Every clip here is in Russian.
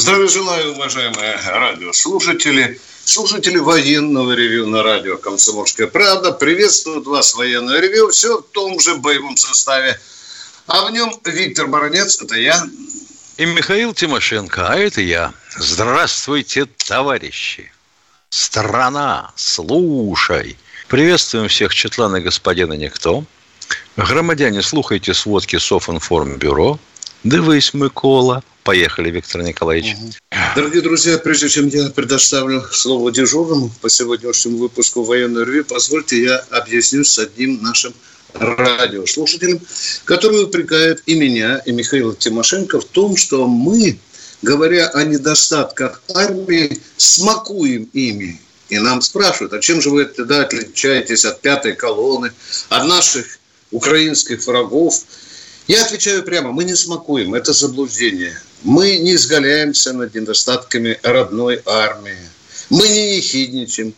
Здравия желаю, уважаемые радиослушатели. Слушатели военного ревю на радио «Комсомольская правда». Приветствуют вас, военное ревю. Все в том же боевом составе. А в нем Виктор Баранец, это я. И Михаил Тимошенко, а это я. Здравствуйте, товарищи. Страна, слушай. Приветствуем всех Четлана господина Никто. Громадяне, слухайте сводки Софинформбюро. Дивись, Микола. Поехали, Виктор Николаевич. Дорогие друзья, прежде чем я предоставлю слово дежурному по сегодняшнему выпуску военной ревю, позвольте я объясню с одним нашим радиослушателем, который упрекает и меня, и Михаила Тимошенко в том, что мы, говоря о недостатках армии, смакуем ими. И нам спрашивают, а чем же вы тогда отличаетесь от пятой колонны, от наших украинских врагов? Я отвечаю прямо, мы не смакуем, это заблуждение. Мы не изгаляемся над недостатками родной армии. Мы не ехидничаем.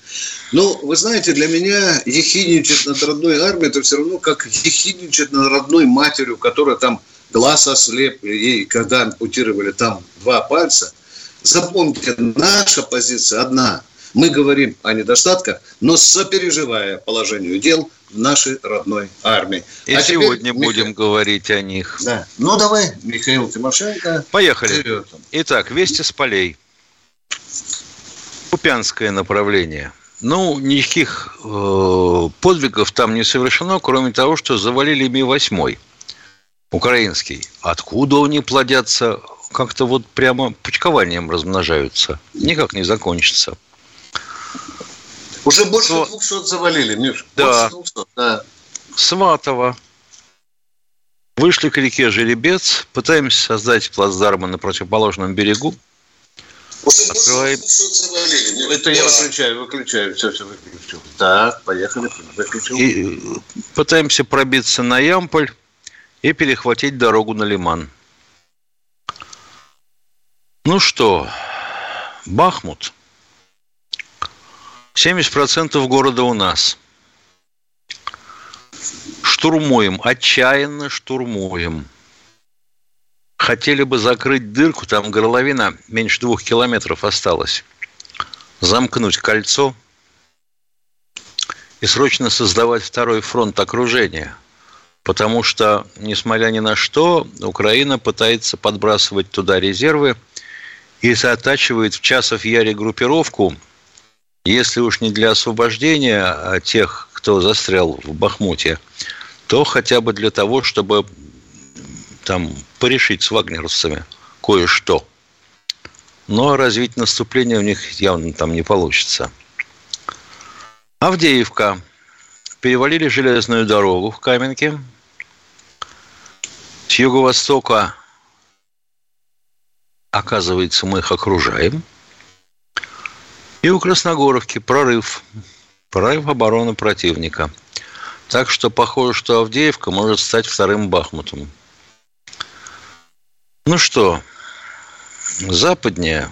Ну, вы знаете, для меня ехидничать над родной армией, это все равно как ехидничать над родной матерью, которая там глаз ослеп, ей когда ампутировали там два пальца. Запомните, наша позиция одна. Мы говорим о недостатках, но сопереживая положению дел в нашей родной армии. И а сегодня теперь, будем Миха... говорить о них. Да. Ну, давай, Михаил Тимошенко. Поехали. Вперед. Итак, вести с полей. Купянское направление. Ну, никаких э, подвигов там не совершено, кроме того, что завалили Ми-8 украинский. Откуда они плодятся? Как-то вот прямо почкованием размножаются. Никак не закончится. Уже больше Св... 200 завалили, Миш. Да. Больше 200, да. Сватово. Вышли к реке Жеребец, пытаемся создать плацдармы на противоположном берегу. Уже Открываем... Это я выключаю, выключаю, все, все выключил. Так, поехали, выключил. И пытаемся пробиться на Ямполь и перехватить дорогу на Лиман. Ну что, Бахмут – 70% города у нас. Штурмуем, отчаянно штурмуем. Хотели бы закрыть дырку, там горловина меньше двух километров осталось. Замкнуть кольцо и срочно создавать второй фронт окружения. Потому что, несмотря ни на что, Украина пытается подбрасывать туда резервы и затачивает в часов яре группировку – если уж не для освобождения а тех, кто застрял в Бахмуте, то хотя бы для того, чтобы там порешить с вагнеровцами кое-что. Но развить наступление у них явно там не получится. Авдеевка. Перевалили железную дорогу в Каменке. С юго-востока, оказывается, мы их окружаем – и у Красногоровки прорыв. Прорыв обороны противника. Так что похоже, что Авдеевка может стать вторым Бахмутом. Ну что, западнее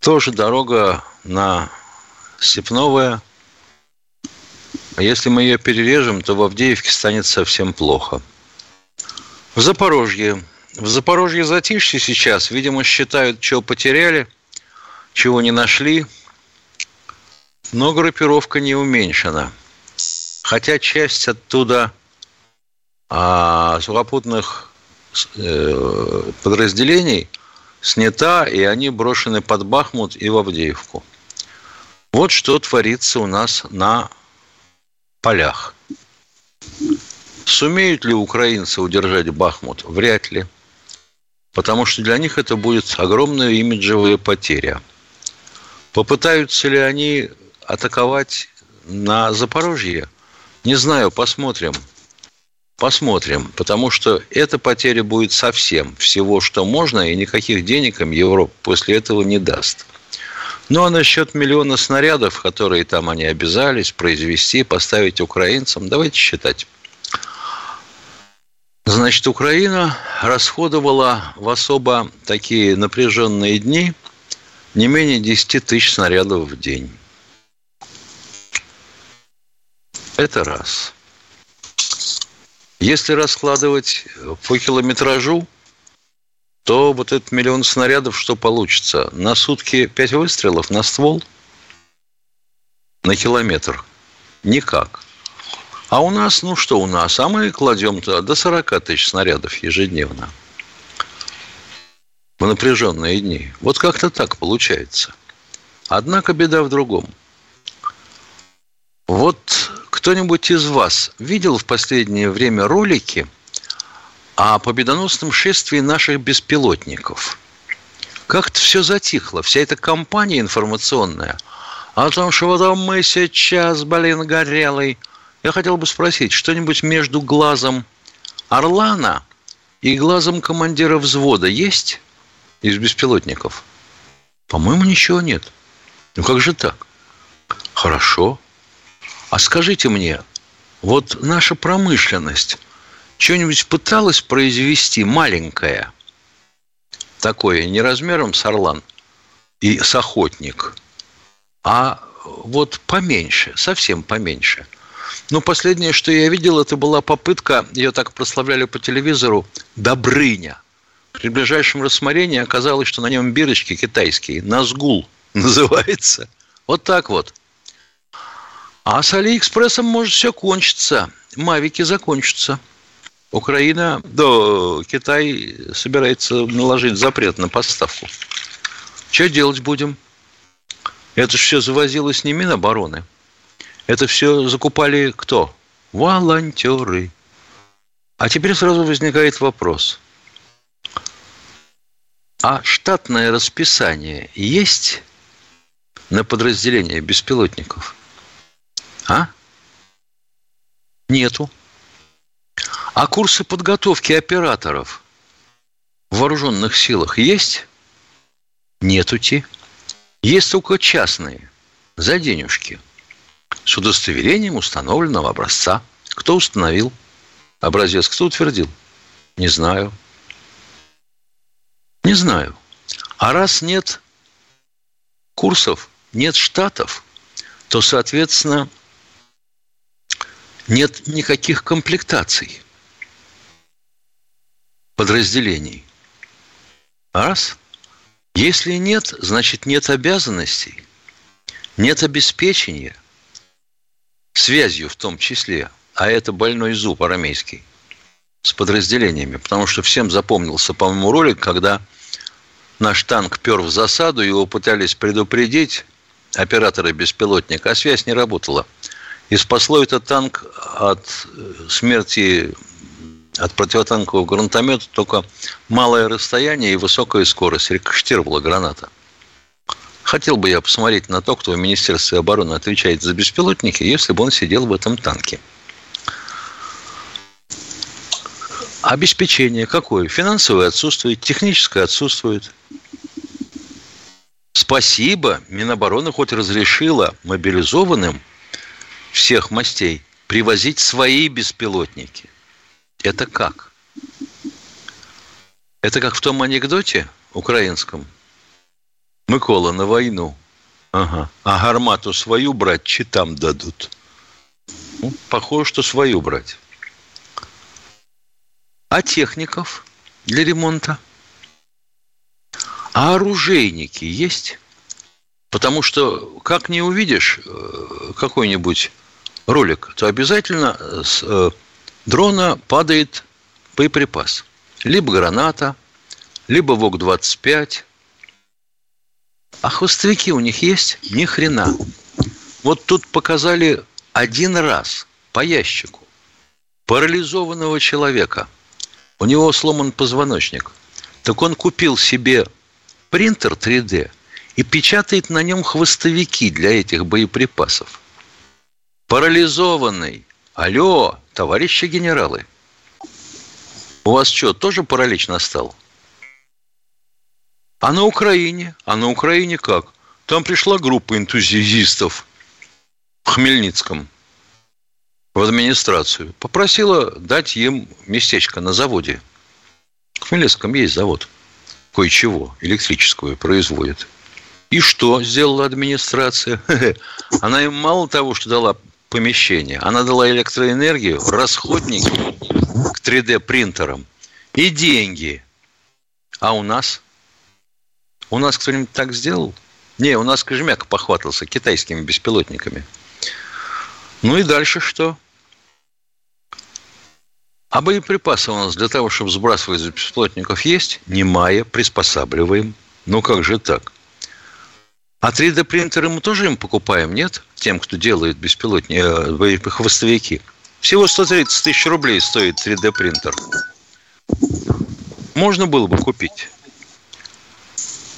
тоже дорога на Степновая. Если мы ее перережем, то в Авдеевке станет совсем плохо. В Запорожье. В Запорожье затишье сейчас. Видимо, считают, что потеряли – чего не нашли, но группировка не уменьшена. Хотя часть оттуда а, сухопутных э, подразделений снята, и они брошены под Бахмут и в Авдеевку. Вот что творится у нас на полях. Сумеют ли украинцы удержать Бахмут? Вряд ли. Потому что для них это будет огромная имиджевая потеря – Попытаются ли они атаковать на Запорожье? Не знаю, посмотрим. Посмотрим, потому что эта потеря будет совсем всего, что можно, и никаких денег им Европа после этого не даст. Ну, а насчет миллиона снарядов, которые там они обязались произвести, поставить украинцам, давайте считать. Значит, Украина расходовала в особо такие напряженные дни не менее 10 тысяч снарядов в день. Это раз. Если раскладывать по километражу, то вот этот миллион снарядов, что получится? На сутки 5 выстрелов на ствол? На километр? Никак. А у нас, ну что у нас? А мы кладем до 40 тысяч снарядов ежедневно. В напряженные дни. Вот как-то так получается. Однако беда в другом. Вот кто-нибудь из вас видел в последнее время ролики о победоносном шествии наших беспилотников? Как-то все затихло, вся эта кампания информационная о том, что вот мы сейчас, блин, горелый. Я хотел бы спросить, что-нибудь между глазом Орлана и глазом командира взвода есть из беспилотников? По-моему, ничего нет. Ну как же так? Хорошо. А скажите мне, вот наша промышленность что-нибудь пыталась произвести маленькое, такое, не размером с орлан и с охотник, а вот поменьше, совсем поменьше. Ну, последнее, что я видел, это была попытка, ее так прославляли по телевизору, Добрыня. При ближайшем рассмотрении оказалось, что на нем бирочки китайские, Назгул называется. Вот так вот – а с Алиэкспрессом может все кончиться. Мавики закончатся. Украина, да, Китай собирается наложить запрет на поставку. Что делать будем? Это же все завозилось не Минобороны. Это все закупали кто? Волонтеры. А теперь сразу возникает вопрос. А штатное расписание есть на подразделение беспилотников? А? Нету. А курсы подготовки операторов в вооруженных силах есть? Нету те. Есть только частные, за денежки, с удостоверением установленного образца. Кто установил образец? Кто утвердил? Не знаю. Не знаю. А раз нет курсов, нет штатов, то, соответственно, нет никаких комплектаций подразделений. Раз. Если нет, значит нет обязанностей, нет обеспечения, связью в том числе, а это больной зуб арамейский, с подразделениями. Потому что всем запомнился, по-моему, ролик, когда наш танк пер в засаду, его пытались предупредить операторы беспилотника, а связь не работала – и спасло этот танк от э, смерти от противотанкового гранатомета только малое расстояние и высокая скорость. Рикошетировала граната. Хотел бы я посмотреть на то, кто в Министерстве обороны отвечает за беспилотники, если бы он сидел в этом танке. Обеспечение какое? Финансовое отсутствует, техническое отсутствует. Спасибо, Минобороны хоть разрешила мобилизованным – всех мастей привозить свои беспилотники. Это как? Это как в том анекдоте украинском. Микола на войну. Ага. А гармату свою брать, читам дадут. Ну, похоже, что свою брать. А техников для ремонта? А оружейники есть? Потому что, как не увидишь э, какой-нибудь ролик, то обязательно с э, дрона падает боеприпас. Либо граната, либо ВОК-25. А хвостовики у них есть? Ни хрена. Вот тут показали один раз по ящику парализованного человека. У него сломан позвоночник. Так он купил себе принтер 3D и печатает на нем хвостовики для этих боеприпасов – парализованный. Алло, товарищи генералы, У вас что, тоже паралич настал? А на Украине? А на Украине как? Там пришла группа энтузиастов в Хмельницком в администрацию. Попросила дать им местечко на заводе. В Хмельницком есть завод. Кое-чего электрическую производит. И что сделала администрация? Она им мало того, что дала помещение, она дала электроэнергию, расходники к 3D-принтерам и деньги. А у нас? У нас кто-нибудь так сделал? Не, у нас Кожемяк похватался китайскими беспилотниками. Ну и дальше что? А боеприпасы у нас для того, чтобы сбрасывать беспилотников есть? Немая, приспосабливаем. Ну как же так? А 3D-принтеры мы тоже им покупаем, нет? Тем, кто делает беспилотники, э, хвостовики. Всего 130 тысяч рублей стоит 3D-принтер. Можно было бы купить.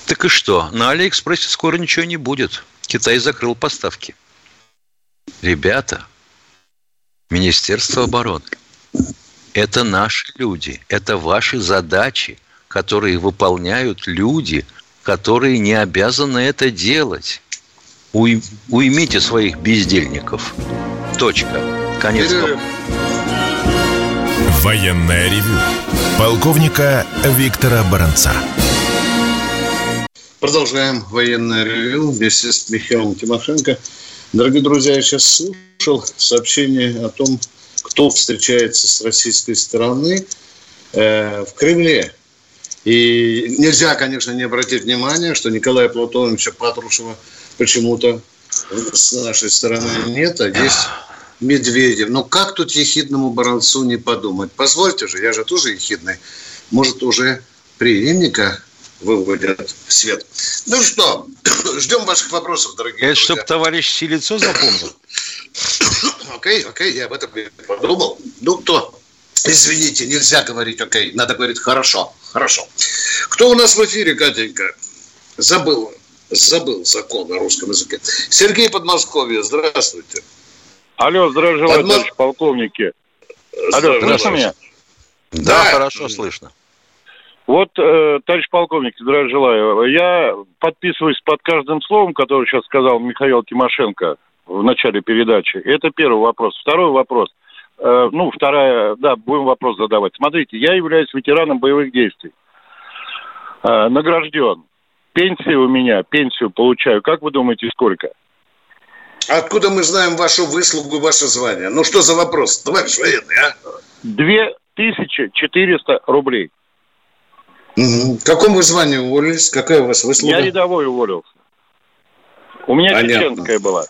Так и что? На Алиэкспрессе скоро ничего не будет. Китай закрыл поставки. Ребята, Министерство обороны, это наши люди, это ваши задачи, которые выполняют люди – которые не обязаны это делать. Уй, уймите своих бездельников. Точка. Конец. Военная ревю. Полковника Виктора Баранца. Продолжаем военное ревю вместе с Михаилом Тимошенко. Дорогие друзья, я сейчас слушал сообщение о том, кто встречается с российской стороны э, в Кремле. И нельзя, конечно, не обратить внимание, что Николая Платоновича Патрушева почему-то с нашей стороны нет, а есть Медведев. Но как тут ехидному баронцу не подумать? Позвольте же, я же тоже ехидный. Может, уже преемника выводят в свет. Ну что, ждем ваших вопросов, дорогие Это чтобы товарищ Силицо запомнил? Окей, окей, я об этом подумал. Ну, кто? Извините, нельзя говорить окей, надо говорить хорошо. Хорошо. Кто у нас в эфире, Катенька? Забыл. Забыл закон на русском языке. Сергей Подмосковье, здравствуйте. Алло, желаю, Подмос... товарищ полковники. Алло, слышно меня? Да, да, хорошо слышно. Вот, э, товарищ полковник, здравия желаю. Я подписываюсь под каждым словом, которое сейчас сказал Михаил Тимошенко в начале передачи. Это первый вопрос. Второй вопрос – Э, ну, вторая, да, будем вопрос задавать. Смотрите, я являюсь ветераном боевых действий. Э, награжден. Пенсия у меня, пенсию получаю. Как вы думаете, сколько? Откуда мы знаем вашу выслугу, ваше звание? Ну, что за вопрос, товарищ военный, а? 2400 рублей. Угу. В каком вы звании уволились? Какая у вас выслуга? Я рядовой уволился. У меня Понятно. чеченская была.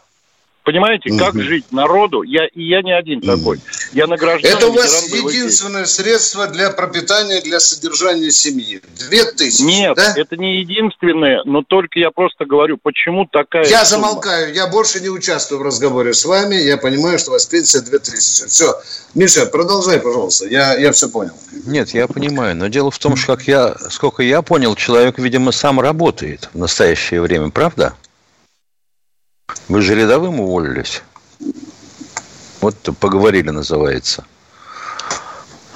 Понимаете, как угу. жить народу? Я, и я не один угу. такой. Я награжден. Это у вас единственное средство для пропитания, для содержания семьи. Две тысячи, Нет, да? это не единственное, но только я просто говорю, почему такая Я сумма? замолкаю, я больше не участвую в разговоре с вами, я понимаю, что у вас пенсия две тысячи. Все. Миша, продолжай, пожалуйста, я, я все понял. Нет, я понимаю, но дело в том, что, как я, сколько я понял, человек, видимо, сам работает в настоящее время, правда? Вы же рядовым уволились? Вот поговорили, называется.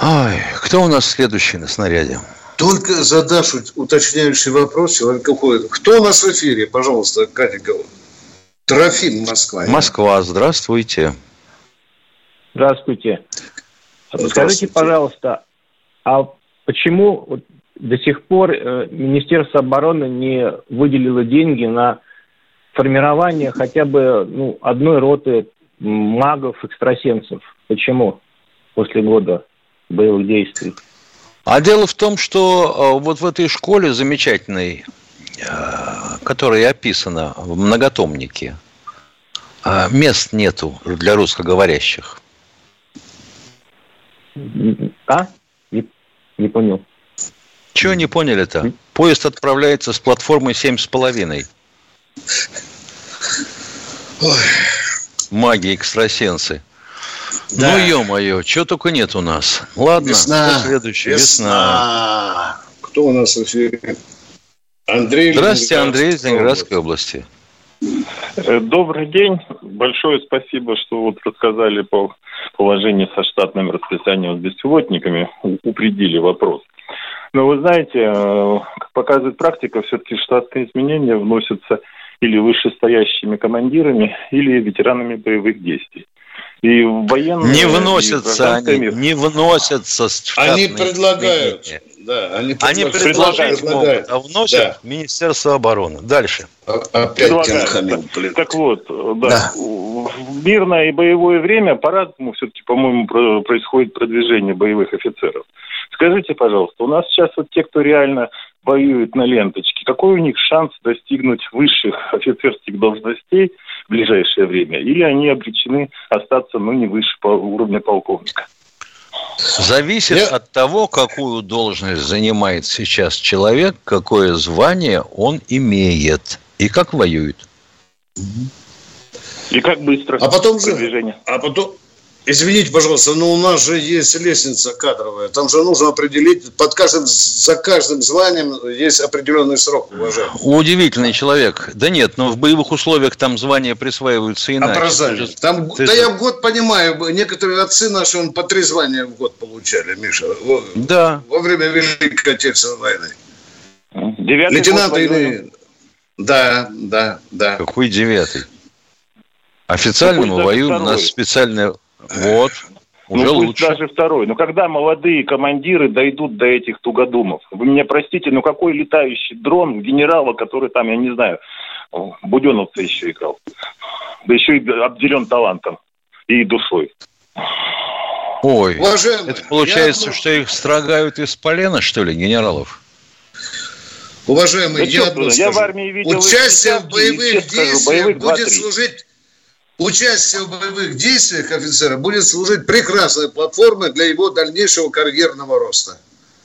Ай, кто у нас следующий на снаряде? Только задашь уточняющий вопрос, человек уходит. Кто у нас в эфире, пожалуйста, Катя Трофим, Москва. Москва, здравствуйте. Здравствуйте. Скажите, пожалуйста, а почему до сих пор э, Министерство обороны не выделило деньги на формирование хотя бы ну, одной роты магов-экстрасенсов. Почему после года боевых действий? А дело в том, что э, вот в этой школе замечательной, э, которая описана в многотомнике, э, мест нету для русскоговорящих. А? Не, не понял. Чего не поняли-то? Поезд отправляется с платформы семь с половиной. Ой. Маги, экстрасенсы. Да. Ну, ё-моё, чего только нет у нас. Ладно, весна. следующий? Весна. весна. Кто у нас в эфире? Андрей. Здравствуйте, Андрей из Ленинградской области. Э, добрый день. Большое спасибо, что вот рассказали по положению со штатным расписанием с беспилотниками, упредили вопрос. Но вы знаете, э, как показывает практика, все-таки штатные изменения вносятся или вышестоящими командирами, или ветеранами боевых действий. И военные... Не вносятся они, не вносятся Они предлагают. Изменения. Да, они, они предлагают. могут, а вносят да. Министерство обороны. Дальше. А, опять Хамил, так, так вот, да, да. В мирное и боевое время по-разному все-таки, по-моему, происходит продвижение боевых офицеров. Скажите, пожалуйста, у нас сейчас вот те, кто реально воюет на ленточке, какой у них шанс достигнуть высших офицерских должностей в ближайшее время? Или они обречены остаться, ну, не выше по уровня полковника? Зависит Я... от того, какую должность занимает сейчас человек, какое звание он имеет и как воюет. И как быстро а потом продвижение. А потом, Извините, пожалуйста, но у нас же есть лестница кадровая. Там же нужно определить, под каждым, за каждым званием есть определенный срок, уважаемый. Удивительный человек. Да нет, но в боевых условиях там звания присваиваются иначе. Образование. Там, Ты... Да я в год понимаю, некоторые отцы наши он по три звания в год получали, Миша. Да. Во время Великой Отечественной войны. Девятый Лейтенанты или... Да, да, да. Какой девятый? Официально мы воюем, у нас специальная вот. Уже ну, лучше. даже второй. Но когда молодые командиры дойдут до этих тугодумов? Вы меня простите, но какой летающий дрон генерала, который там, я не знаю, Буденовца еще играл. Да еще и обделен талантом и душой. Ой, Уважаемый, это получается, я... что их строгают из полена, что ли, генералов? Уважаемый, да я, одно я в армии видел участие в боевых действиях будет служить участие в боевых действиях офицера будет служить прекрасной платформой для его дальнейшего карьерного роста.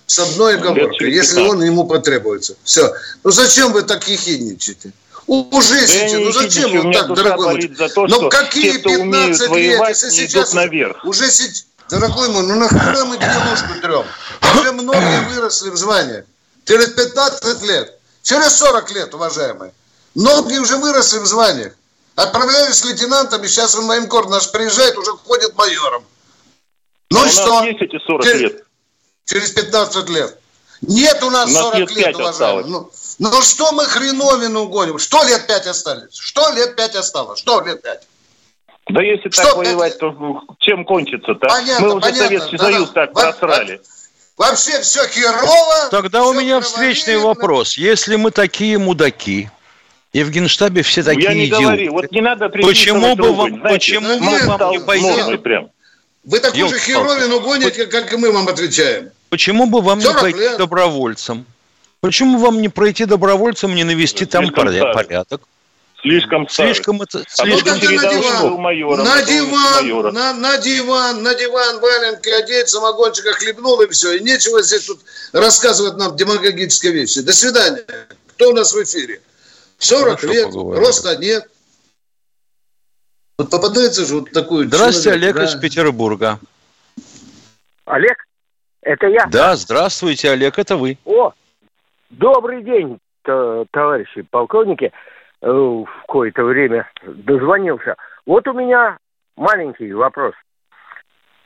С одной оговоркой, если он ему потребуется. Все. Ну зачем вы так ехидничаете? Ужасите, да ну зачем вы так, дорогой мой? Ну какие 15 лет, если сейчас наверх. уже сейчас, дорогой мой, ну нахуя мы гнилушку трем? Уже многие выросли в званиях. Через 15 лет, через 40 лет, уважаемые. Многие уже выросли в званиях. Отправлялись лейтенантами, сейчас он военкор наш приезжает, уже ходит майором. Ну а и что? есть эти 40 через, лет. Через 15 лет. Нет у нас, у нас 40 лет, уважаемые. Ну, ну что мы хреновину гоним? Что лет 5 остались? Что лет 5 осталось? Что лет 5? Да если что так 5... воевать, то чем кончится-то? Понятно, мы уже понятно. Советский да, Союз да. так Во- просрали. Вообще все херово. Тогда у меня встречный вопрос. Если мы такие мудаки, и в Генштабе все такие Я не идиоты. говорю, вот не надо Почему бы вам, Знаете, почему бы вам не пойти? Прям. Вы такую Ёлки же херовину гоните, как и мы вам отвечаем. Почему бы вам не пойти лет. добровольцем? Почему вам не пройти добровольцем, не навести там порядок? Слишком слишком это слишком а на диван, майором, на диван, на, на диван, на диван валенки одеть, самогончика хлебнул и все. И нечего здесь тут рассказывать нам демагогические вещи. До свидания. Кто у нас в эфире? 40 ну, лет, поговорили. роста нет. Вот попадается же вот такой Здравствуйте, человек, Олег да. из Петербурга. Олег? Это я? Да, здравствуйте, Олег, это вы. О, добрый день, товарищи полковники. Э, в какое-то время дозвонился. Вот у меня маленький вопрос.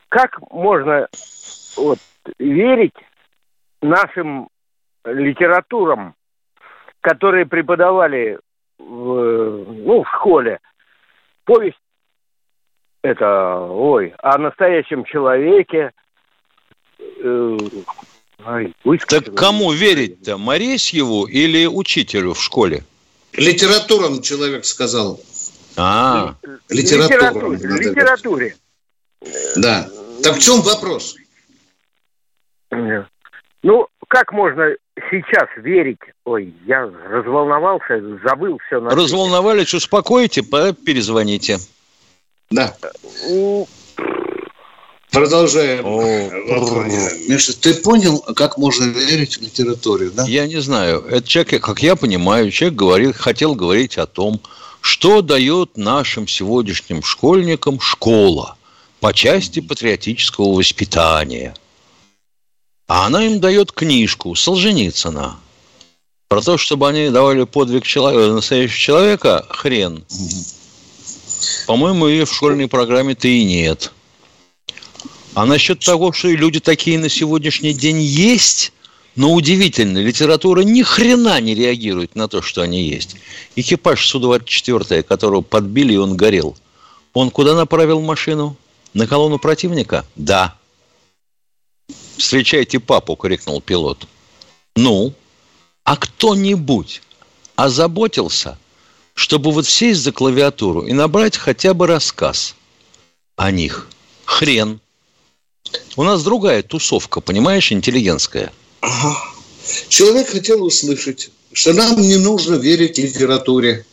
Как можно вот, верить нашим литературам которые преподавали в, ну, в школе, повесть это, ой, о настоящем человеке. Э, ой, так кому верить-то, Моресьеву или учителю в школе? Литературам человек сказал. А, литературе. Литературе. Да. Так в чем вопрос? Ну, как можно сейчас верить? Ой, я разволновался, забыл все. На Разволновались, успокойте, перезвоните. Да. Продолжаем. Миша, ты понял, как можно верить в литературе, да? Я не знаю. Это человек, как я понимаю, человек говорил, хотел говорить о том, что дает нашим сегодняшним школьникам школа по части патриотического воспитания – а она им дает книжку Солженицына. Про то, чтобы они давали подвиг человека, настоящего человека, хрен. По-моему, ее в школьной программе-то и нет. А насчет того, что люди такие на сегодняшний день есть, но удивительно, литература ни хрена не реагирует на то, что они есть. Экипаж Су-24, которого подбили, и он горел. Он куда направил машину? На колонну противника? Да. «Встречайте папу!» – крикнул пилот. Ну, а кто-нибудь озаботился, чтобы вот сесть за клавиатуру и набрать хотя бы рассказ о них? Хрен. У нас другая тусовка, понимаешь, интеллигентская. Ага. Человек хотел услышать, что нам не нужно верить литературе.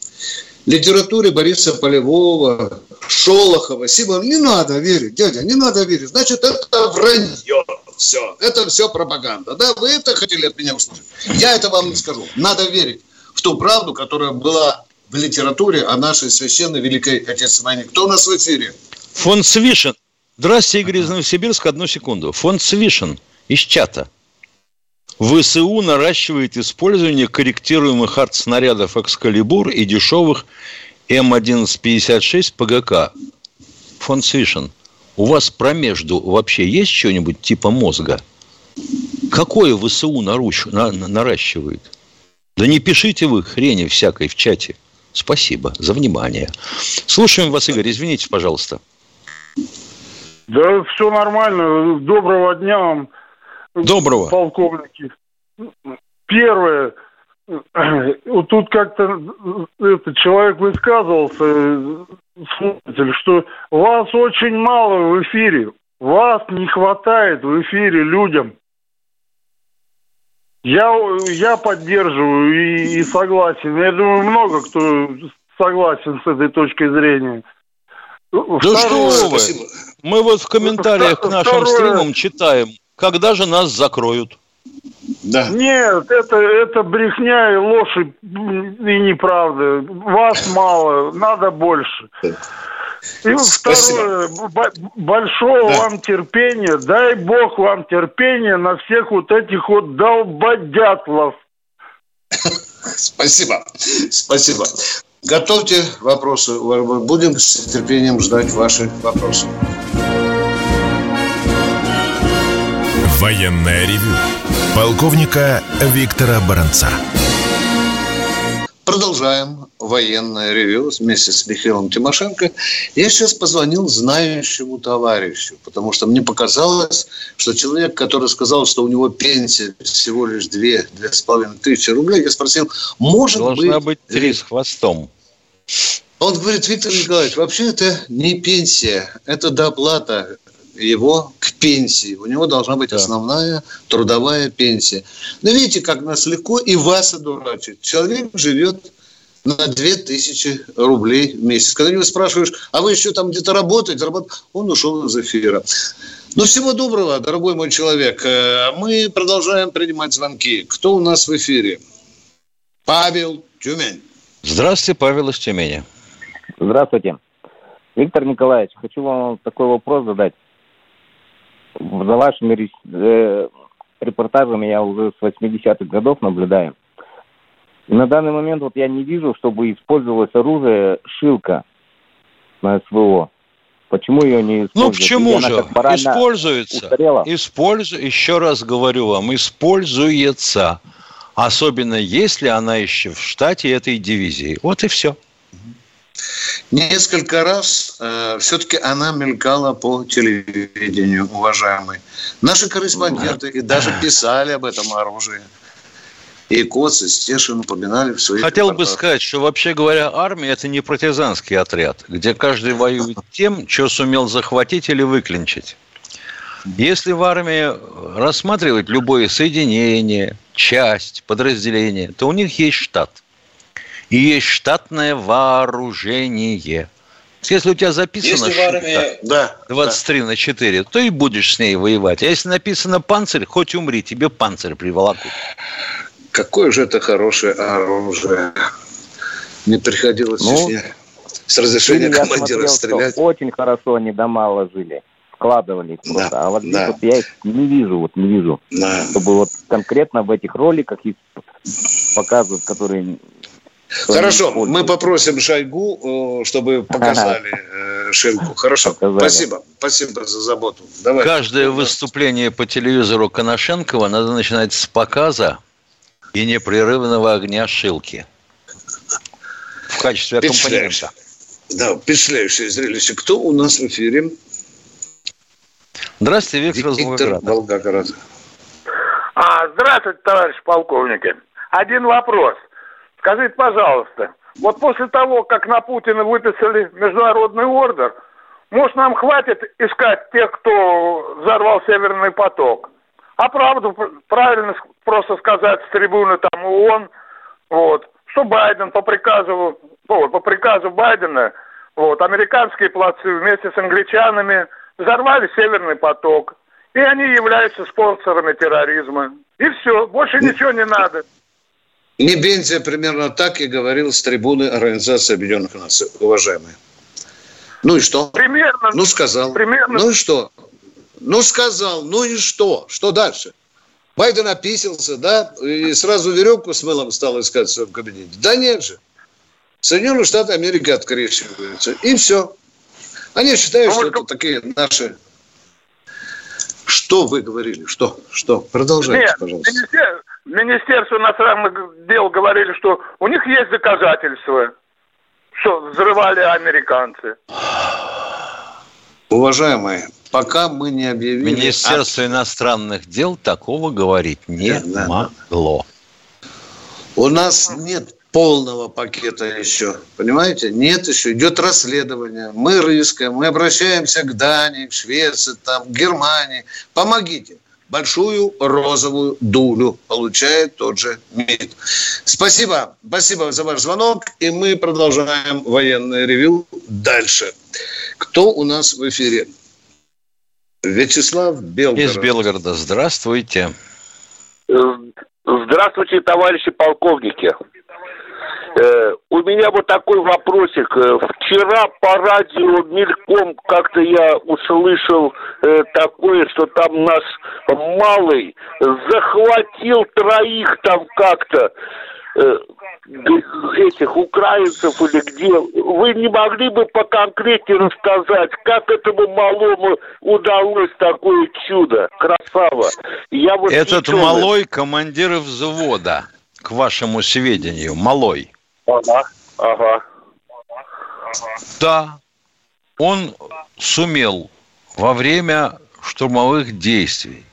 Литературе Бориса Полевого, Шолохова, Симона. Не надо верить, дядя, не надо верить. Значит, это вранье. Все. Это все пропаганда. Да, вы это хотели от меня услышать. Я это вам не скажу. Надо верить в ту правду, которая была в литературе о нашей священной Великой Отечественной войне. Кто у нас в эфире? Фон Свишин. Здравствуйте, Игорь из Новосибирска. Одну секунду. Фонд Свишин из чата. ВСУ наращивает использование корректируемых артснарядов «Экскалибур» и дешевых М1156 ПГК. Фонд Свишин, у вас промежду вообще есть что-нибудь типа мозга? Какое ВСУ наруч... на... наращивает? Да не пишите вы хрени всякой в чате. Спасибо за внимание. Слушаем вас, Игорь. Извините, пожалуйста. Да все нормально. Доброго дня вам. Доброго. Полковники. Первое. Вот тут как-то этот человек высказывался, слушатель, что вас очень мало в эфире. Вас не хватает в эфире людям. Я, я поддерживаю и, и согласен. Я думаю, много кто согласен с этой точкой зрения. Да что вы? Мы вот в комментариях к нашим Второе... стримам читаем, когда же нас закроют. Да. Нет, это, это брехня и ложь и, и неправда. Вас мало, надо больше. И Спасибо. второе, большого да. вам терпения, дай бог вам терпения на всех вот этих вот долбодятлов. Спасибо, спасибо. Готовьте вопросы, будем с терпением ждать ваши вопросы. Военная ревю. Полковника Виктора Баранца. Продолжаем военное ревю вместе с Михаилом Тимошенко. Я сейчас позвонил знающему товарищу, потому что мне показалось, что человек, который сказал, что у него пенсия всего лишь две, две с половиной тысячи рублей, я спросил, может Должна быть... Должна быть три с хвостом. Он говорит, Виктор Николаевич, вообще это не пенсия, это доплата его к пенсии. У него должна быть да. основная трудовая пенсия. Но видите, как нас легко и вас одурачить. Человек живет на 2000 рублей в месяц. Когда его спрашиваешь, а вы еще там где-то работаете, работаете? он ушел из эфира. Ну, всего доброго, дорогой мой человек. Э, мы продолжаем принимать звонки. Кто у нас в эфире? Павел Тюмень. Здравствуйте, Павел из Тюмени. Здравствуйте. Виктор Николаевич, хочу вам такой вопрос задать за вашими э, репортажами я уже с 80-х годов наблюдаю. На данный момент вот я не вижу, чтобы использовалось оружие «Шилка» на СВО. Почему ее не используют? Ну, почему же? Используется. Используется. Еще раз говорю вам, используется. Особенно если она еще в штате этой дивизии. Вот и все. Несколько раз э, все-таки она мелькала по телевидению, уважаемый. Наши корреспонденты и даже писали об этом оружии. И Коц, и Стешин упоминали в своих Хотел бы сказать, что вообще говоря, армия – это не партизанский отряд, где каждый воюет тем, что сумел захватить или выклинчить. Если в армии рассматривать любое соединение, часть, подразделение, то у них есть штат – и есть штатное вооружение. Если у тебя записано если армии... да, 23 да. на 4, то и будешь с ней воевать. А если написано панцирь, хоть умри, тебе панцирь приволокут. Какое же это хорошее оружие. Не приходилось ну, с разрешения командира смотрел, стрелять. Очень хорошо они дома ложили. складывали их просто. Да, а вот да. вот я их не вижу, вот не вижу. Да. Чтобы вот конкретно в этих роликах их показывают, которые Хорошо, мы попросим Шойгу, э, чтобы показали ага. Э. Хорошо, показали. спасибо. Спасибо за заботу. Давай. Каждое выступление по телевизору Коношенкова надо начинать с показа и непрерывного огня Шилки в качестве аккомпанемента. Да, впечатляющее зрелище. Кто у нас в эфире? Здравствуйте, Виктор, Виктор Волгоград. А, здравствуйте, товарищ полковники. Один вопрос. Скажите, пожалуйста, вот после того, как на Путина выписали международный ордер, может, нам хватит искать тех, кто взорвал Северный поток? А правду правильно просто сказать с трибуны там ООН, вот, что Байден по приказу, вот, по приказу Байдена, вот, американские плацы вместе с англичанами взорвали Северный поток. И они являются спонсорами терроризма. И все, больше ничего не надо. Небензия примерно так и говорил с трибуны Организации Объединенных Наций, уважаемые. Ну и что? Примерно. Ну сказал. Примерно. Ну и что? Ну сказал, ну и что? Что дальше? Байден описался, да, и сразу веревку с мылом стал искать в своем кабинете. Да нет же. Соединенные Штаты Америки открещиваются. И все. Они считают, ну, что это такие наши... Что вы говорили? Что? Что? Продолжайте, Нет, пожалуйста. Министерство иностранных дел говорили, что у них есть доказательства, что взрывали американцы. Уважаемые, пока мы не объявили... Министерство от... иностранных дел такого говорить не да, могло. У нас нет полного пакета еще. Понимаете? Нет еще. Идет расследование. Мы рыскаем, мы обращаемся к Дании, к Швеции, там, к Германии. Помогите большую розовую дулю получает тот же МИД. Спасибо. Спасибо за ваш звонок. И мы продолжаем военное ревю дальше. Кто у нас в эфире? Вячеслав Белгород. Из Белгорода. Здравствуйте. Здравствуйте, товарищи полковники. Э, у меня вот такой вопросик. Э, вчера по радио мельком как-то я услышал э, такое, что там нас малый захватил троих там как-то этих украинцев или где. Вы не могли бы по конкретнее рассказать, как этому малому удалось такое чудо? Красава. Я вот Этот ничего... малой командир взвода, к вашему сведению, малой. Ага, ага. Да, он сумел во время штурмовых действий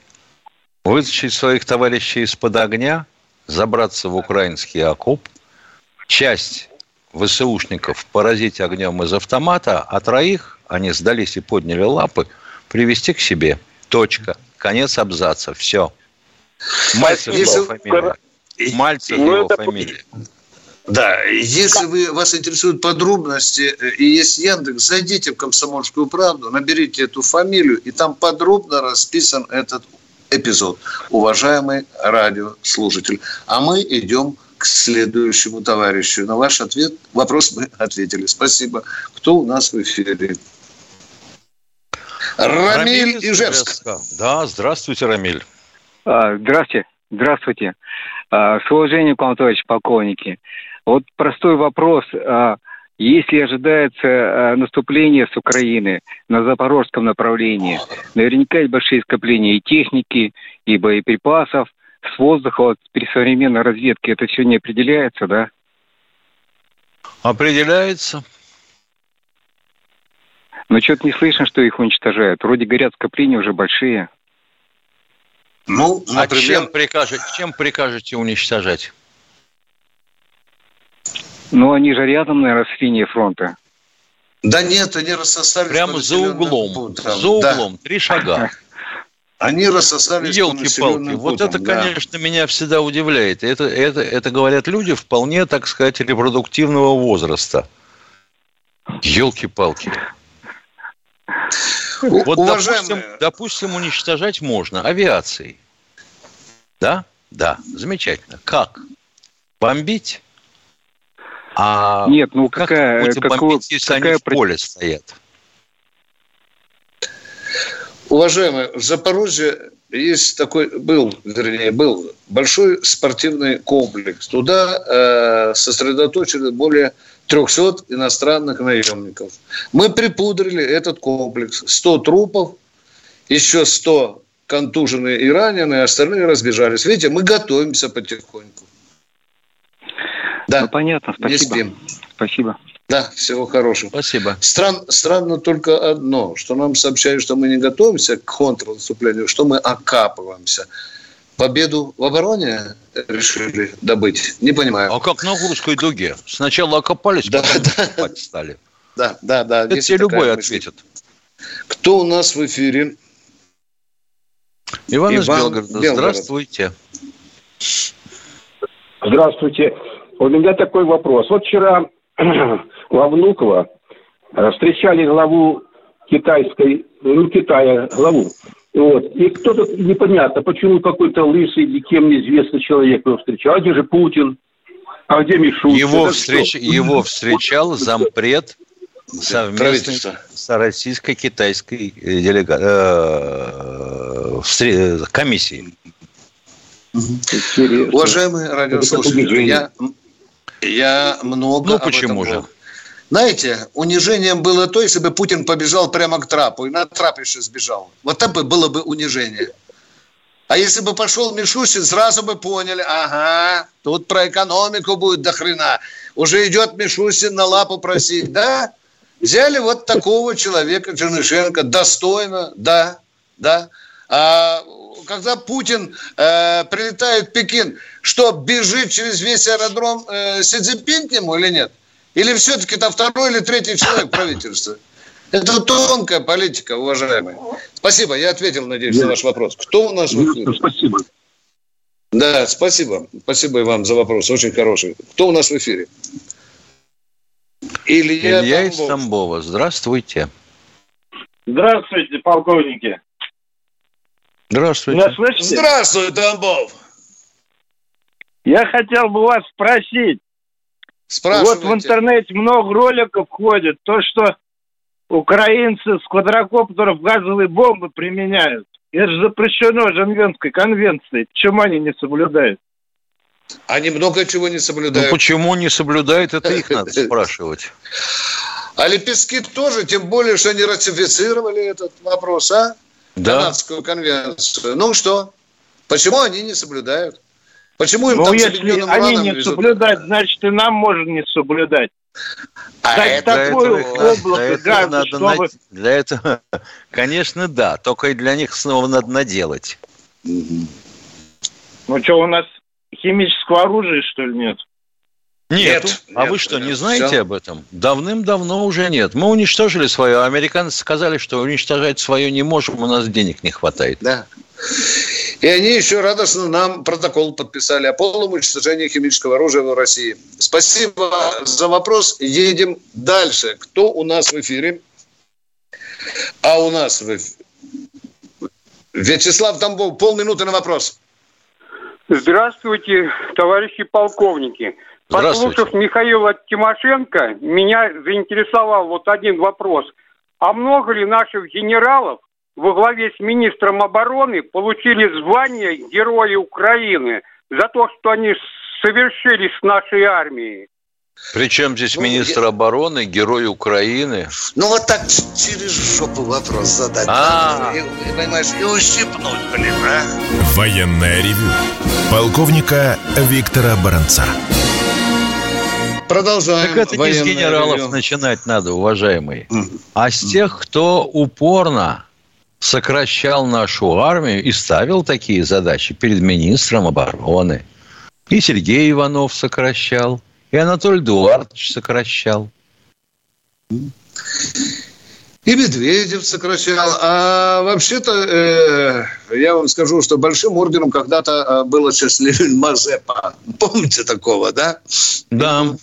вытащить своих товарищей из-под огня, забраться в украинский окоп, часть ВСУшников поразить огнем из автомата, а троих, они сдались и подняли лапы, привести к себе. Точка. Конец абзаца. Все. Мальцев его фамилия. Мальцев ну, его фамилия. Да, если вы, вас интересуют подробности э, и есть Яндекс, зайдите в «Комсомольскую правду», наберите эту фамилию, и там подробно расписан этот эпизод, уважаемый радиослушатель. А мы идем к следующему товарищу. На ваш ответ, вопрос мы ответили. Спасибо. Кто у нас в эфире? Рамиль, Рамиль Ижевск. Да, здравствуйте, Рамиль. А, здравствуйте. Здравствуйте. А, с уважением к вам, товарищ полковники. Вот простой вопрос. А, если ожидается а, наступление с Украины на запорожском направлении, наверняка есть большие скопления и техники, и боеприпасов. С воздуха, вот при современной разведке это все не определяется, да? Определяется. Но что-то не слышно, что их уничтожают. Вроде горят скопления уже большие. Ну, например... А чем прикажете, чем прикажете уничтожать? Ну, они же рядом, наверное, с линией фронта. Да нет, они рассосались Прямо за углом. Пунктам. За углом, да. три шага. Они рассосались Елки-палки, вот это, да. конечно, меня всегда удивляет. Это, это, это говорят люди вполне, так сказать, репродуктивного возраста. Елки-палки. Вот, допустим, допустим, уничтожать можно авиацией. Да? Да, замечательно. Как? Бомбить? А Нет, ну какая, как какого, бомбить, если какая... они в поле стоят? Уважаемые, в Запорожье есть такой, был, вернее, был большой спортивный комплекс. Туда э, сосредоточили более 300 иностранных наемников. Мы припудрили этот комплекс. 100 трупов, еще 100 контуженные и раненые, остальные разбежались. Видите, мы готовимся потихоньку. Да. Ну, понятно, спасибо. Не спим. Спасибо. Да, всего хорошего. Спасибо. Стран, странно только одно, что нам сообщают, что мы не готовимся к контрнаступлению, что мы окапываемся. Победу в обороне решили добыть? Не понимаю. А как на Гурской дуге? Сначала окопались, да, потом да. стали. Да, да, да. Это тебе любой мысль. ответит. Кто у нас в эфире? Иван, Иван из Белгорода. Белгород. Здравствуйте. Здравствуйте. У меня такой вопрос. Вот вчера во Внуково э, встречали главу китайской, ну, Китая, главу. Вот. И кто-то, непонятно, почему какой-то лысый, никем неизвестный человек его встречал. А где же Путин? А где Мишустин? Его, встреч... его встречал зампред совместно с российско-китайской э, делега... э... комиссией. Интересно. Уважаемые радиослушатели, я я много Ну, почему же? Знаете, унижением было то, если бы Путин побежал прямо к трапу и на трап еще сбежал. Вот это бы было бы унижение. А если бы пошел Мишустин, сразу бы поняли, ага, тут про экономику будет до хрена. Уже идет Мишустин на лапу просить, да? Взяли вот такого человека, Чернышенко, достойно, да, да. А когда Путин э, прилетает в Пекин, что бежит через весь аэродром э, Си Цзиньпин к нему или нет? Или все-таки это второй или третий человек правительства? Это тонкая политика, уважаемые. Спасибо, я ответил, надеюсь, на ваш вопрос. Кто у нас в эфире? Спасибо. Да, спасибо. Спасибо и вам за вопрос, очень хороший. Кто у нас в эфире? Илья, Илья Тамбов. из Тамбова. Здравствуйте. Здравствуйте, полковники. Здравствуйте. Меня слышите? Здравствуй, Тамбов. Я хотел бы вас спросить. Вот в интернете много роликов ходит, то, что украинцы с квадрокоптеров газовые бомбы применяют. Это же запрещено Женевской конвенцией. Почему они не соблюдают? Они много чего не соблюдают. Ну, почему не соблюдают, это их надо спрашивать. А лепестки тоже, тем более, что они ратифицировали этот вопрос, а? Да. Канадскую конвенцию. Ну что? Почему они не соблюдают? Почему им ну, там если они не везут? соблюдают, значит и нам можно не соблюдать. А Дать это, такое этого, облако для газа, надо чтобы... на... Для этого, конечно, да. Только и для них снова надо наделать. Ну что, у нас химического оружия, что ли, нет? Нет. нет а нет, вы что, нет, не знаете все. об этом? Давным-давно уже нет. Мы уничтожили свое. Американцы сказали, что уничтожать свое не можем, у нас денег не хватает. Да. И они еще радостно нам протокол подписали о полном уничтожении химического оружия в России. Спасибо за вопрос. Едем дальше. Кто у нас в эфире? А у нас в эфире... Вячеслав Тамбов, полминуты на вопрос. Здравствуйте, товарищи полковники. Послушав Михаила Тимошенко, меня заинтересовал вот один вопрос. А много ли наших генералов во главе с министром обороны получили звание Героя Украины за то, что они совершили с нашей армией? Причем здесь ну, министр я... обороны, герой Украины? Ну вот так через жопу вопрос задать. А, -а, -а. И, понимаешь, и ущипнуть, блин, а? Военная ревю. Полковника Виктора Баранца. Продолжаем. Так это не с генералов ревю. начинать надо, уважаемые, а с тех, кто упорно сокращал нашу армию и ставил такие задачи перед министром обороны. И Сергей Иванов сокращал, и Анатолий Эдуардович сокращал. И Медведев сокращал. А вообще-то, э, я вам скажу, что большим орденом когда-то э, было счастливым Мазепа. Помните такого, да? Да.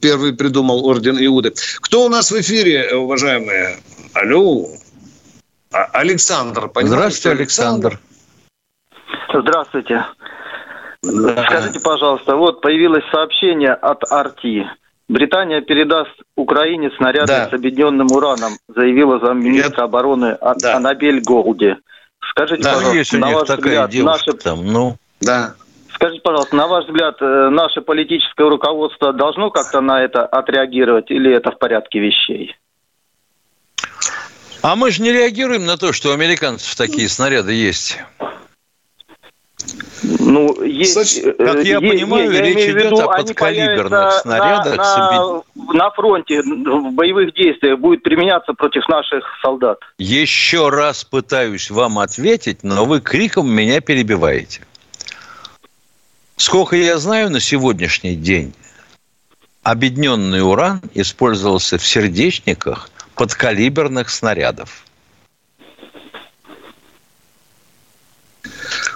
Первый придумал орден Иуды. Кто у нас в эфире, уважаемые? Алло. А, Александр, Здравствуйте, Александр. Здравствуйте. Да. Скажите, пожалуйста, вот появилось сообщение от Арти. Британия передаст Украине снаряды да. с объединенным ураном, заявила замминистра обороны да. Анабель Голди. Скажите, да, пожалуйста, на ваш взгляд, наше... там, ну... Да. Скажите, пожалуйста, на ваш взгляд, э, наше политическое руководство должно как-то на это отреагировать или это в порядке вещей? А мы же не реагируем на то, что у американцев такие снаряды есть. Ну, есть, Значит, как я есть, понимаю, я речь идет виду, о подкалиберных снарядах. На, на, на фронте в боевых действиях будет применяться против наших солдат. Еще раз пытаюсь вам ответить, но вы криком меня перебиваете. Сколько я знаю на сегодняшний день, объединенный уран использовался в сердечниках подкалиберных снарядов.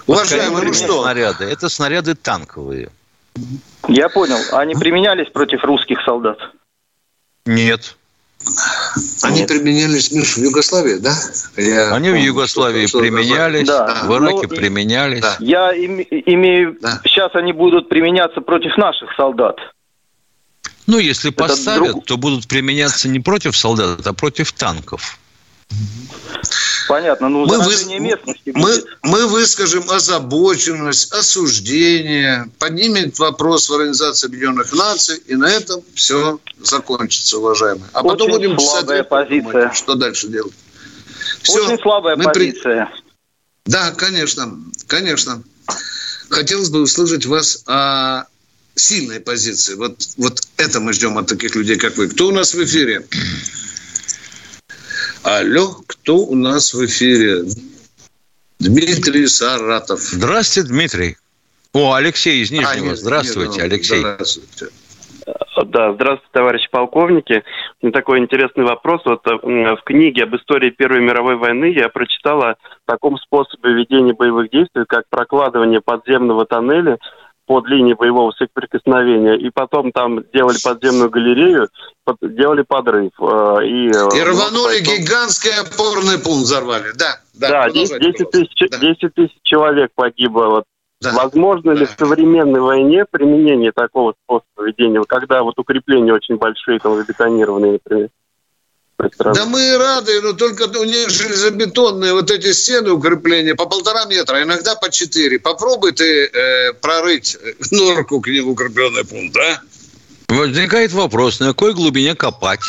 Уважаемые, ну что? Снаряды. Это снаряды танковые. Я понял. Они применялись против русских солдат? Нет. Они Нет. применялись, Миш, в Югославии, да? Я Они помню, в Югославии что, применялись, да. в Ираке ну, применялись. Да. Я им, имею... Да. Сейчас они будут применяться против наших солдат. Ну, если Это поставят, друг... то будут применяться не против солдат, а против танков. Понятно, ну мы, выс... местности мы, мы выскажем озабоченность, осуждение, поднимет вопрос в Организации Объединенных Наций, и на этом все закончится, уважаемые. А Очень потом будем слабая позиция. Что дальше делать. Все, Очень слабая мы позиция. При... Да, конечно, конечно. Хотелось бы услышать вас о сильной позиции. Вот, вот это мы ждем от таких людей, как вы. Кто у нас в эфире? Алло, кто у нас в эфире? Дмитрий Саратов. Здравствуйте, Дмитрий. О, Алексей из Нижнего. А, нет, здравствуйте, нет, Алексей. Здравствуйте. Да, здравствуйте, товарищи полковники. У меня такой интересный вопрос. Вот э, в книге об истории Первой мировой войны я прочитала о таком способе ведения боевых действий, как прокладывание подземного тоннеля под линией боевого соприкосновения, и потом там делали подземную галерею, под, делали подрыв. Э, и, э, и рванули потом... гигантский опорный пункт, взорвали, да. Да, да 10, 10, тысяч, да. 10 тысяч человек погибло. Вот. Да. Возможно да. ли в современной войне применение такого способа ведения, когда вот укрепления очень большие, там, забетонированные, например? Да мы рады, но только у них железобетонные вот эти стены укрепления по полтора метра, иногда по четыре. Попробуй ты э, прорыть норку к ним укрепленный пункт, а? Возникает вопрос, на какой глубине копать?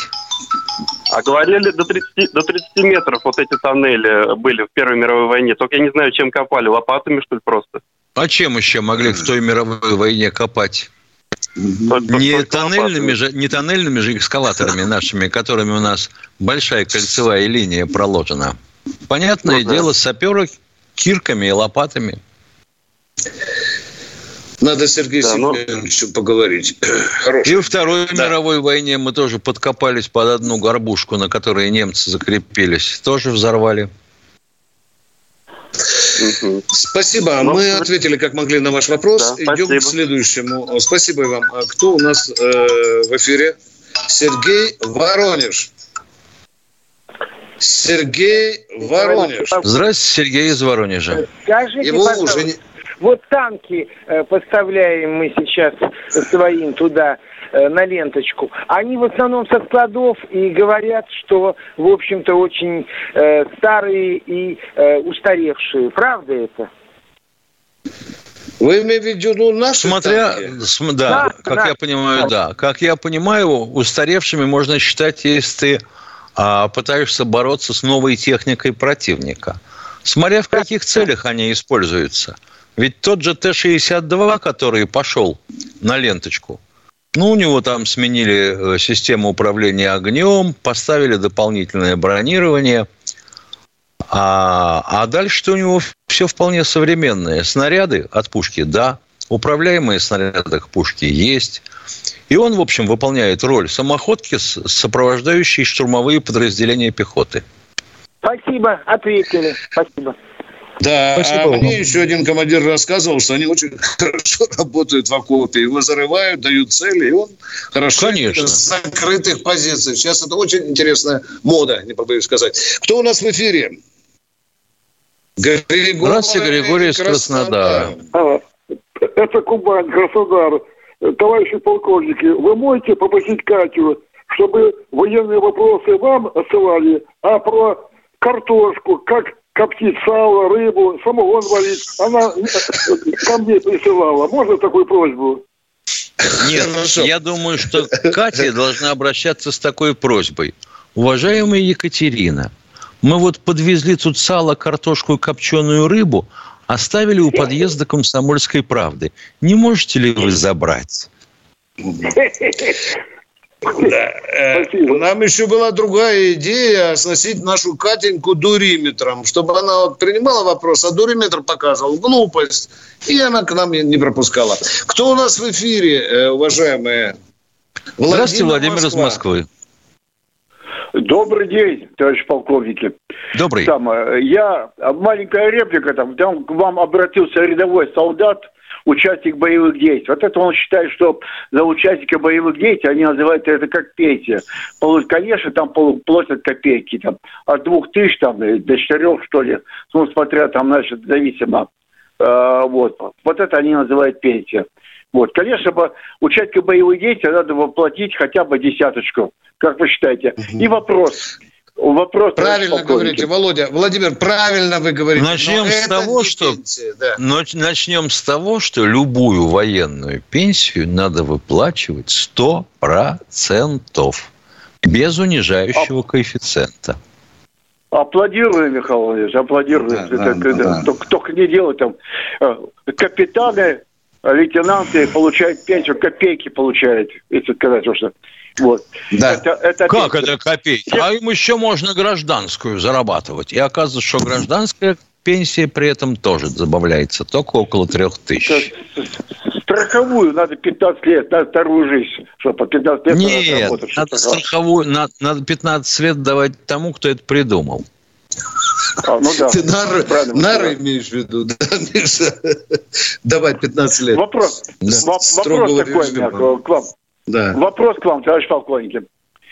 А говорили, до 30, до 30 метров вот эти тоннели были в Первой мировой войне. Только я не знаю, чем копали. Лопатами, что ли, просто? А чем еще могли в той мировой войне копать? Не тоннельными, же, не тоннельными же экскаваторами нашими, которыми у нас большая кольцевая линия проложена. Понятное ну, дело, саперы кирками и лопатами. Надо с Сергеем да, Семеновичем но... поговорить. Хороший. И во Второй да. мировой войне мы тоже подкопались под одну горбушку, на которой немцы закрепились. Тоже взорвали. Спасибо. Ну, Мы ответили, как могли, на ваш вопрос. Да, Идем спасибо. к следующему. Спасибо вам. А кто у нас э, в эфире? Сергей Воронеж. Сергей Воронеж. Здравствуйте, Сергей из Воронежа. Скажите, Его уже не... Вот танки э, поставляем мы сейчас своим туда э, на ленточку. Они в основном со складов и говорят, что, в общем-то, очень э, старые и э, устаревшие. Правда это? Вы имеете в виду наши Смотря, см, да, да, как да. я понимаю, да. Как я понимаю, устаревшими можно считать, если ты а, пытаешься бороться с новой техникой противника. Смотря в каких целях они используются – ведь тот же Т-62, который пошел на ленточку, ну, у него там сменили э, систему управления огнем, поставили дополнительное бронирование. А, а дальше-то у него все вполне современное. Снаряды от пушки, да. Управляемые снаряды к пушке есть. И он, в общем, выполняет роль самоходки, сопровождающей штурмовые подразделения пехоты. Спасибо, ответили. Спасибо. Да, Спасибо а мне еще один командир рассказывал, что они очень хорошо работают в окопе. Его зарывают, дают цели, и он хорошо Конечно. с закрытых позиций. Сейчас это очень интересная мода, не побоюсь сказать. Кто у нас в эфире? Григорий Здравствуйте, Григорий из Краснодара. Это Кубань, Краснодар. товарищи полковники, вы можете попросить Катю, чтобы военные вопросы вам отсылали, а про картошку, как коптить сало, рыбу, самогон варить, она ко мне присылала. Можно такую просьбу? Нет, Хорошо. я думаю, что Катя должна обращаться с такой просьбой. Уважаемая Екатерина, мы вот подвезли тут сало, картошку и копченую рыбу, оставили у подъезда комсомольской правды. Не можете ли вы забрать? Да. Э, нам еще была другая идея сносить нашу Катеньку дуриметром, чтобы она вот принимала вопрос, а дуриметр показывал глупость, и она к нам не пропускала. Кто у нас в эфире, э, уважаемые? Владимир Здравствуйте, Владимир Москва. из Москвы. Добрый день, товарищ полковники. Добрый. Там, э, я, маленькая реплика, там, там к вам обратился рядовой солдат – участник боевых действий. Вот это он считает, что за участника боевых действий они называют это как пенсия. Конечно, там платят копейки, там, от двух тысяч там, до четырех, что ли, ну, смотря там, значит, зависимо. А, вот. вот это они называют пенсия. Вот. Конечно, участника боевых действий надо воплотить хотя бы десяточку. Как вы считаете? И вопрос вопрос. Правильно говорите, Володя. Владимир, правильно вы говорите. Начнем с того, что пенсия, да. начнем с того, что любую военную пенсию надо выплачивать сто процентов без унижающего а... коэффициента. Аплодирую, Михаил Владимирович, аплодирую. Да, да, да, да. Только, только не делать там. Э, капитаны, лейтенанты получают пенсию, копейки получают, если сказать, что вот. Да. Это, это как это копейки? А им еще можно гражданскую зарабатывать. И оказывается, что гражданская пенсия при этом тоже забавляется, только около трех тысяч. Страховую надо 15 лет, надо вторую жизнь, чтобы по 15 лет Нет, работать, надо страховую, надо, надо 15 лет давать тому, кто это придумал. А, ну да. Ты нары, нары имеешь в виду, да, Миша? Давай 15 лет. Вопрос, да. вопрос такой режима. к вам. Да. Вопрос к вам, товарищ полковник.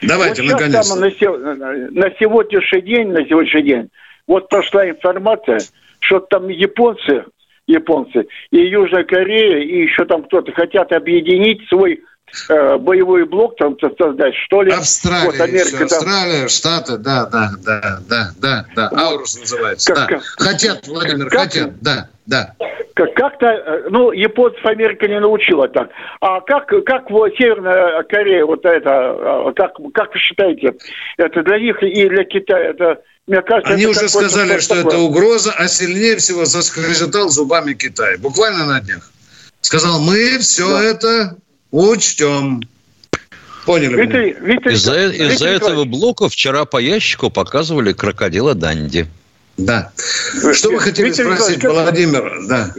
Давайте, вот наконец. На, на сегодняшний день, на сегодняшний день, вот прошла информация, что там японцы, японцы и Южная Корея, и еще там кто-то хотят объединить свой э, боевой блок там создать, что ли. Австралия, вот, Америка, там... Австралия, Штаты, да, да, да, да, да, да, Аурус называется. Как, да. Хотят, Владимир, как, хотят, да, да. Как-то, э, ну, японцев Америка не научила так. А как, как вот Северная Корея, вот это, э, как, как вы считаете, это для них и для Китая, это мне кажется, Они уже сказали, что такое. это угроза, а сильнее всего заскрежетал зубами Китай. Буквально на днях. Сказал, мы все да. это учтем. Поняли. Виктор, из-за, из-за этого блока вчера по ящику показывали крокодила Данди. Да. Что вы хотели Виктор спросить, Николаевич, Владимир? Да.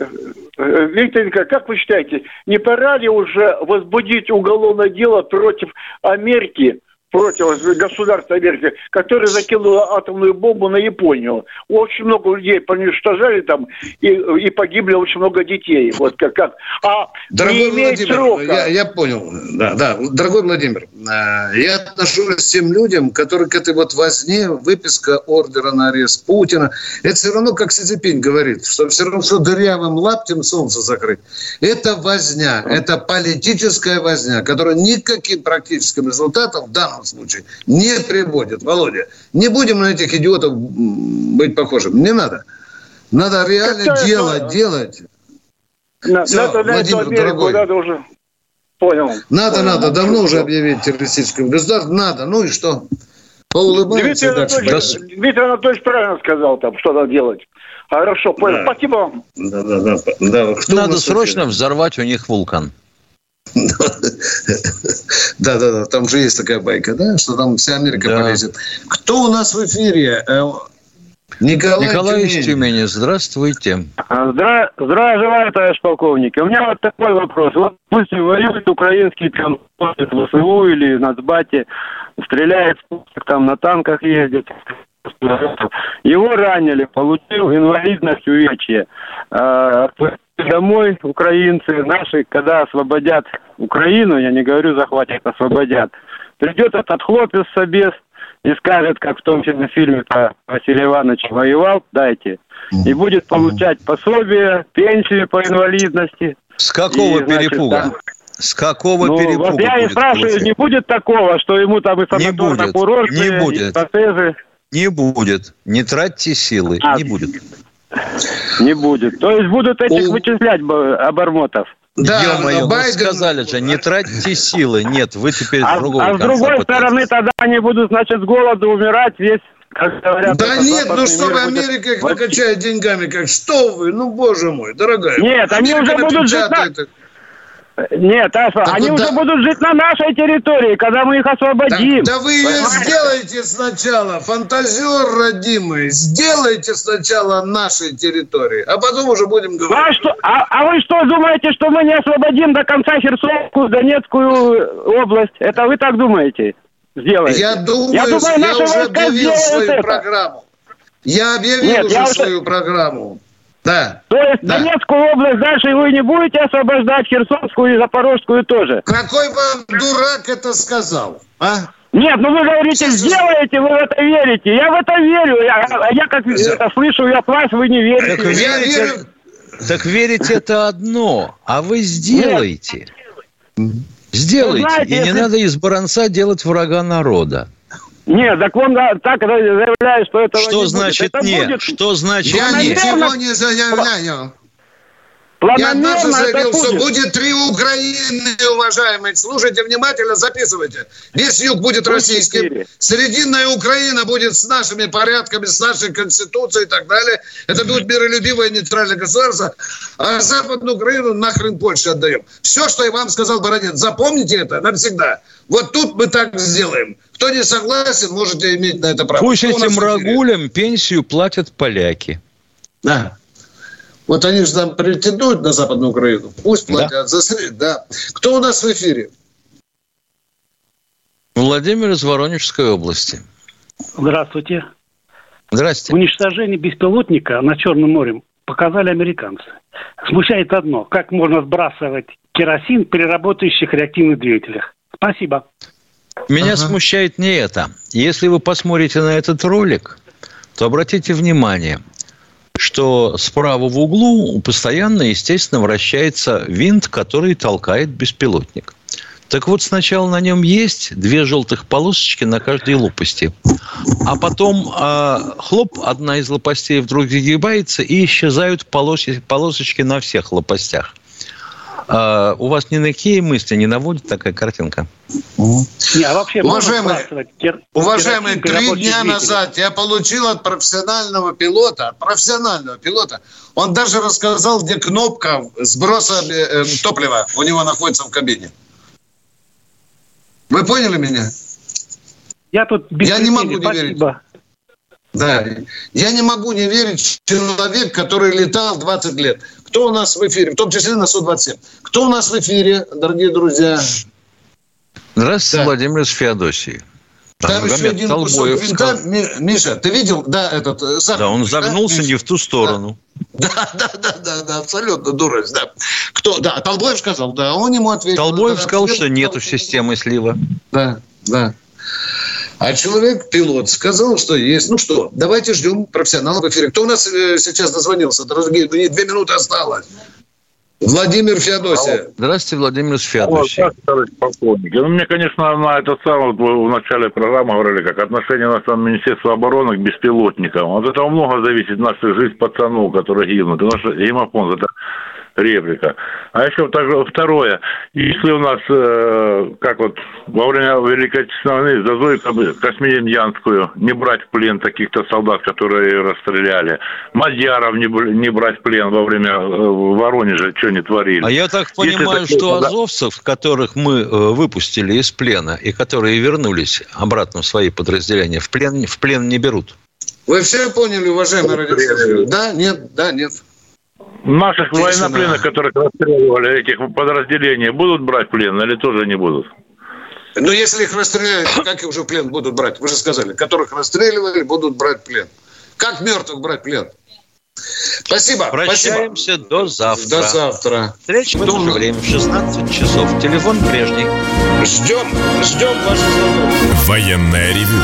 Виктор Николаевич, как вы считаете, не пора ли уже возбудить уголовное дело против Америки против государства Америки, которое закинуло атомную бомбу на Японию. Очень много людей уничтожали там, и, и погибли очень много детей. Вот как, как. А Дорогой не имеет Владимир, срока. Я, я понял. Да, да. Дорогой Владимир, э, я отношусь к тем людям, которые к этой вот возне, выписка ордера на арест Путина, это все равно, как Си Цзиньпинь говорит, что все равно, что дырявым лаптем солнце закрыть. Это возня, это политическая возня, которая никаким практическим результатом в данном случае не приводит. Володя, не будем на этих идиотов быть похожим. Не надо. Надо реально Какая дело это... делать. На, Все, надо, Владимир, Америку, дорогой. Надо уже. Понял. Надо, Понял. надо. Давно уже объявить террористическим государством. Надо. Ну и что? Дмитрий Анатольевич, Дмитрий Анатольевич правильно сказал, там, что надо делать. Хорошо, понял. Да. Спасибо вам. Да, да, да. да. Надо срочно взорвать у них вулкан. Да, да, да, там же есть такая байка, да, что там вся Америка да. полезет. Кто у нас в эфире? Э, Николай, Николай Тюмень. из Тюмени, здравствуйте. Здра... Здравия желаю, товарищ полковник. У меня вот такой вопрос. Вот пусть воюют украинские там ВСУ или Нацбате, стреляет, там на танках ездит, его ранили, получил инвалидность увечья. Домой украинцы наши, когда освободят Украину, я не говорю захватят, освободят, придет этот хлопец собес и скажет, как в том фильме про Василия Ивановича воевал, дайте, и будет получать пособие, пенсию по инвалидности. С какого и, значит, перепуга? Там, С какого ну, перепуга вот я и спрашиваю, получать? не будет такого, что ему там и не будет, не будет. протезы? Не будет. Не тратьте силы. А, не будет. Не будет. То есть будут этих вычислять обормотов. Да, Ё-моё, ну Байден... сказали же, не тратьте силы. Нет, вы теперь а, с другого А с другой стороны, тогда они будут, значит, с голоду умирать весь как говорят, да нет, ну что вы, Америка их накачает деньгами, как что вы, ну боже мой, дорогая. Нет, они уже будут жить на... Нет, Аша, так они вот уже да... будут жить на нашей территории, когда мы их освободим. Да, да вы ее сделайте сначала, фантазер родимый, сделайте сначала нашей территории, а потом уже будем говорить. А, что, а, а вы что думаете, что мы не освободим до конца Херсонскую, Донецкую область? Это вы так думаете? Сделаете? Я думаю, я, думаю, я уже объявил свою это. программу. Я объявил Нет, уже я свою программу. Да. То есть да. Донецкую область дальше вы не будете освобождать, Херсонскую и Запорожскую тоже? Какой вам дурак это сказал, а? Нет, ну вы говорите, сделаете, вы в это верите. Я в это верю. Я, я как это слышу, я плачу, вы не верите. Так, я верю. Так верить это одно, а вы сделаете. Нет. Сделайте. Знаете, и не если... надо из баранца делать врага народа. Нет, так он так заявляет, что это Что значит будет. нет? Будет... Что значит Я нет? ничего не заявляю. Я однажды заявил, что будет три Украины, уважаемые. Слушайте внимательно, записывайте. Весь юг будет российским. Срединная Украина будет с нашими порядками, с нашей конституцией и так далее. Это будет миролюбивое нейтральное государство. А Западную Украину нахрен Польше отдаем. Все, что я вам сказал Бородин, запомните это навсегда. Вот тут мы так сделаем. Кто не согласен, можете иметь на это право. Пусть этим рагулям пенсию платят поляки. Да. Вот они же там претендуют на Западную Украину. Пусть платят да. за сред, да. Кто у нас в эфире? Владимир из Воронежской области. Здравствуйте. Здрасте. Уничтожение беспилотника на Черном море показали американцы. Смущает одно. Как можно сбрасывать керосин при работающих реактивных двигателях? Спасибо. Меня ага. смущает не это. Если вы посмотрите на этот ролик, то обратите внимание – что справа в углу постоянно, естественно, вращается винт, который толкает беспилотник. Так вот, сначала на нем есть две желтых полосочки на каждой лопасти. А потом э, хлоп, одна из лопастей вдруг загибается, и исчезают полоси, полосочки на всех лопастях. А, у вас ни на какие мысли не наводит такая картинка? Не, а вообще уважаемые, уважаемые три дня назад я получил от профессионального пилота, профессионального пилота, он даже рассказал, где кнопка сброса э, топлива у него находится в кабине. Вы поняли меня? Я тут без Я не могу не верить. Да, я не могу не верить человек, который летал 20 лет. Кто у нас в эфире? В том числе на Су-27. Кто у нас в эфире, дорогие друзья? Здравствуйте, да. Владимир из Феодосии. Там еще один кусок винта. Миша, ты видел, да, этот... Э, Захар, да, он загнулся да? не в ту сторону. Да, да, да, да, да, абсолютно дурость, да. Кто, да, Толбоев сказал, да, он ему ответил. Толбоев да, сказал, что нету системы слива. Да, да. А человек, пилот, сказал, что есть. Ну что, давайте ждем профессионалов в эфире. Кто у нас э, сейчас дозвонился? Дорогие, две минуты осталось. Владимир Феодосия. Здравствуйте, Владимир из Феодосии. Ну, мне, конечно, на это самое, в начале программы говорили, как отношение нашего Министерства обороны к беспилотникам. От этого много зависит наша жизнь пацанов, которые гибнут. Потому что гемофон, это реплика. А еще второе, если у нас, э, как вот во время Великой Отечественной войны, за Зою Космедемьянскую не брать в плен таких-то солдат, которые расстреляли, Мадьяров не, не брать в плен во время э, Воронежа, что не творили. А я так понимаю, если что такие, азовцев, которых мы э, выпустили из плена и которые вернулись обратно в свои подразделения, в плен, в плен не берут. Вы все поняли, уважаемые радиослушатели? Да, нет, да, нет. Наших военнопленных, которых расстреливали, этих подразделений, будут брать плен или тоже не будут? Ну, если их расстреляют, как их уже плен будут брать? Вы же сказали, которых расстреливали, будут брать плен. Как мертвых брать плен? Спасибо. Прощаемся спасибо. до завтра. До завтра. Встреча в это же время, в 16 часов. Телефон прежний. Ждем, ждем ваших звонков. Военная ревю.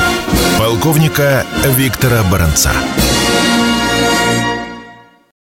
Полковника Виктора Баранца.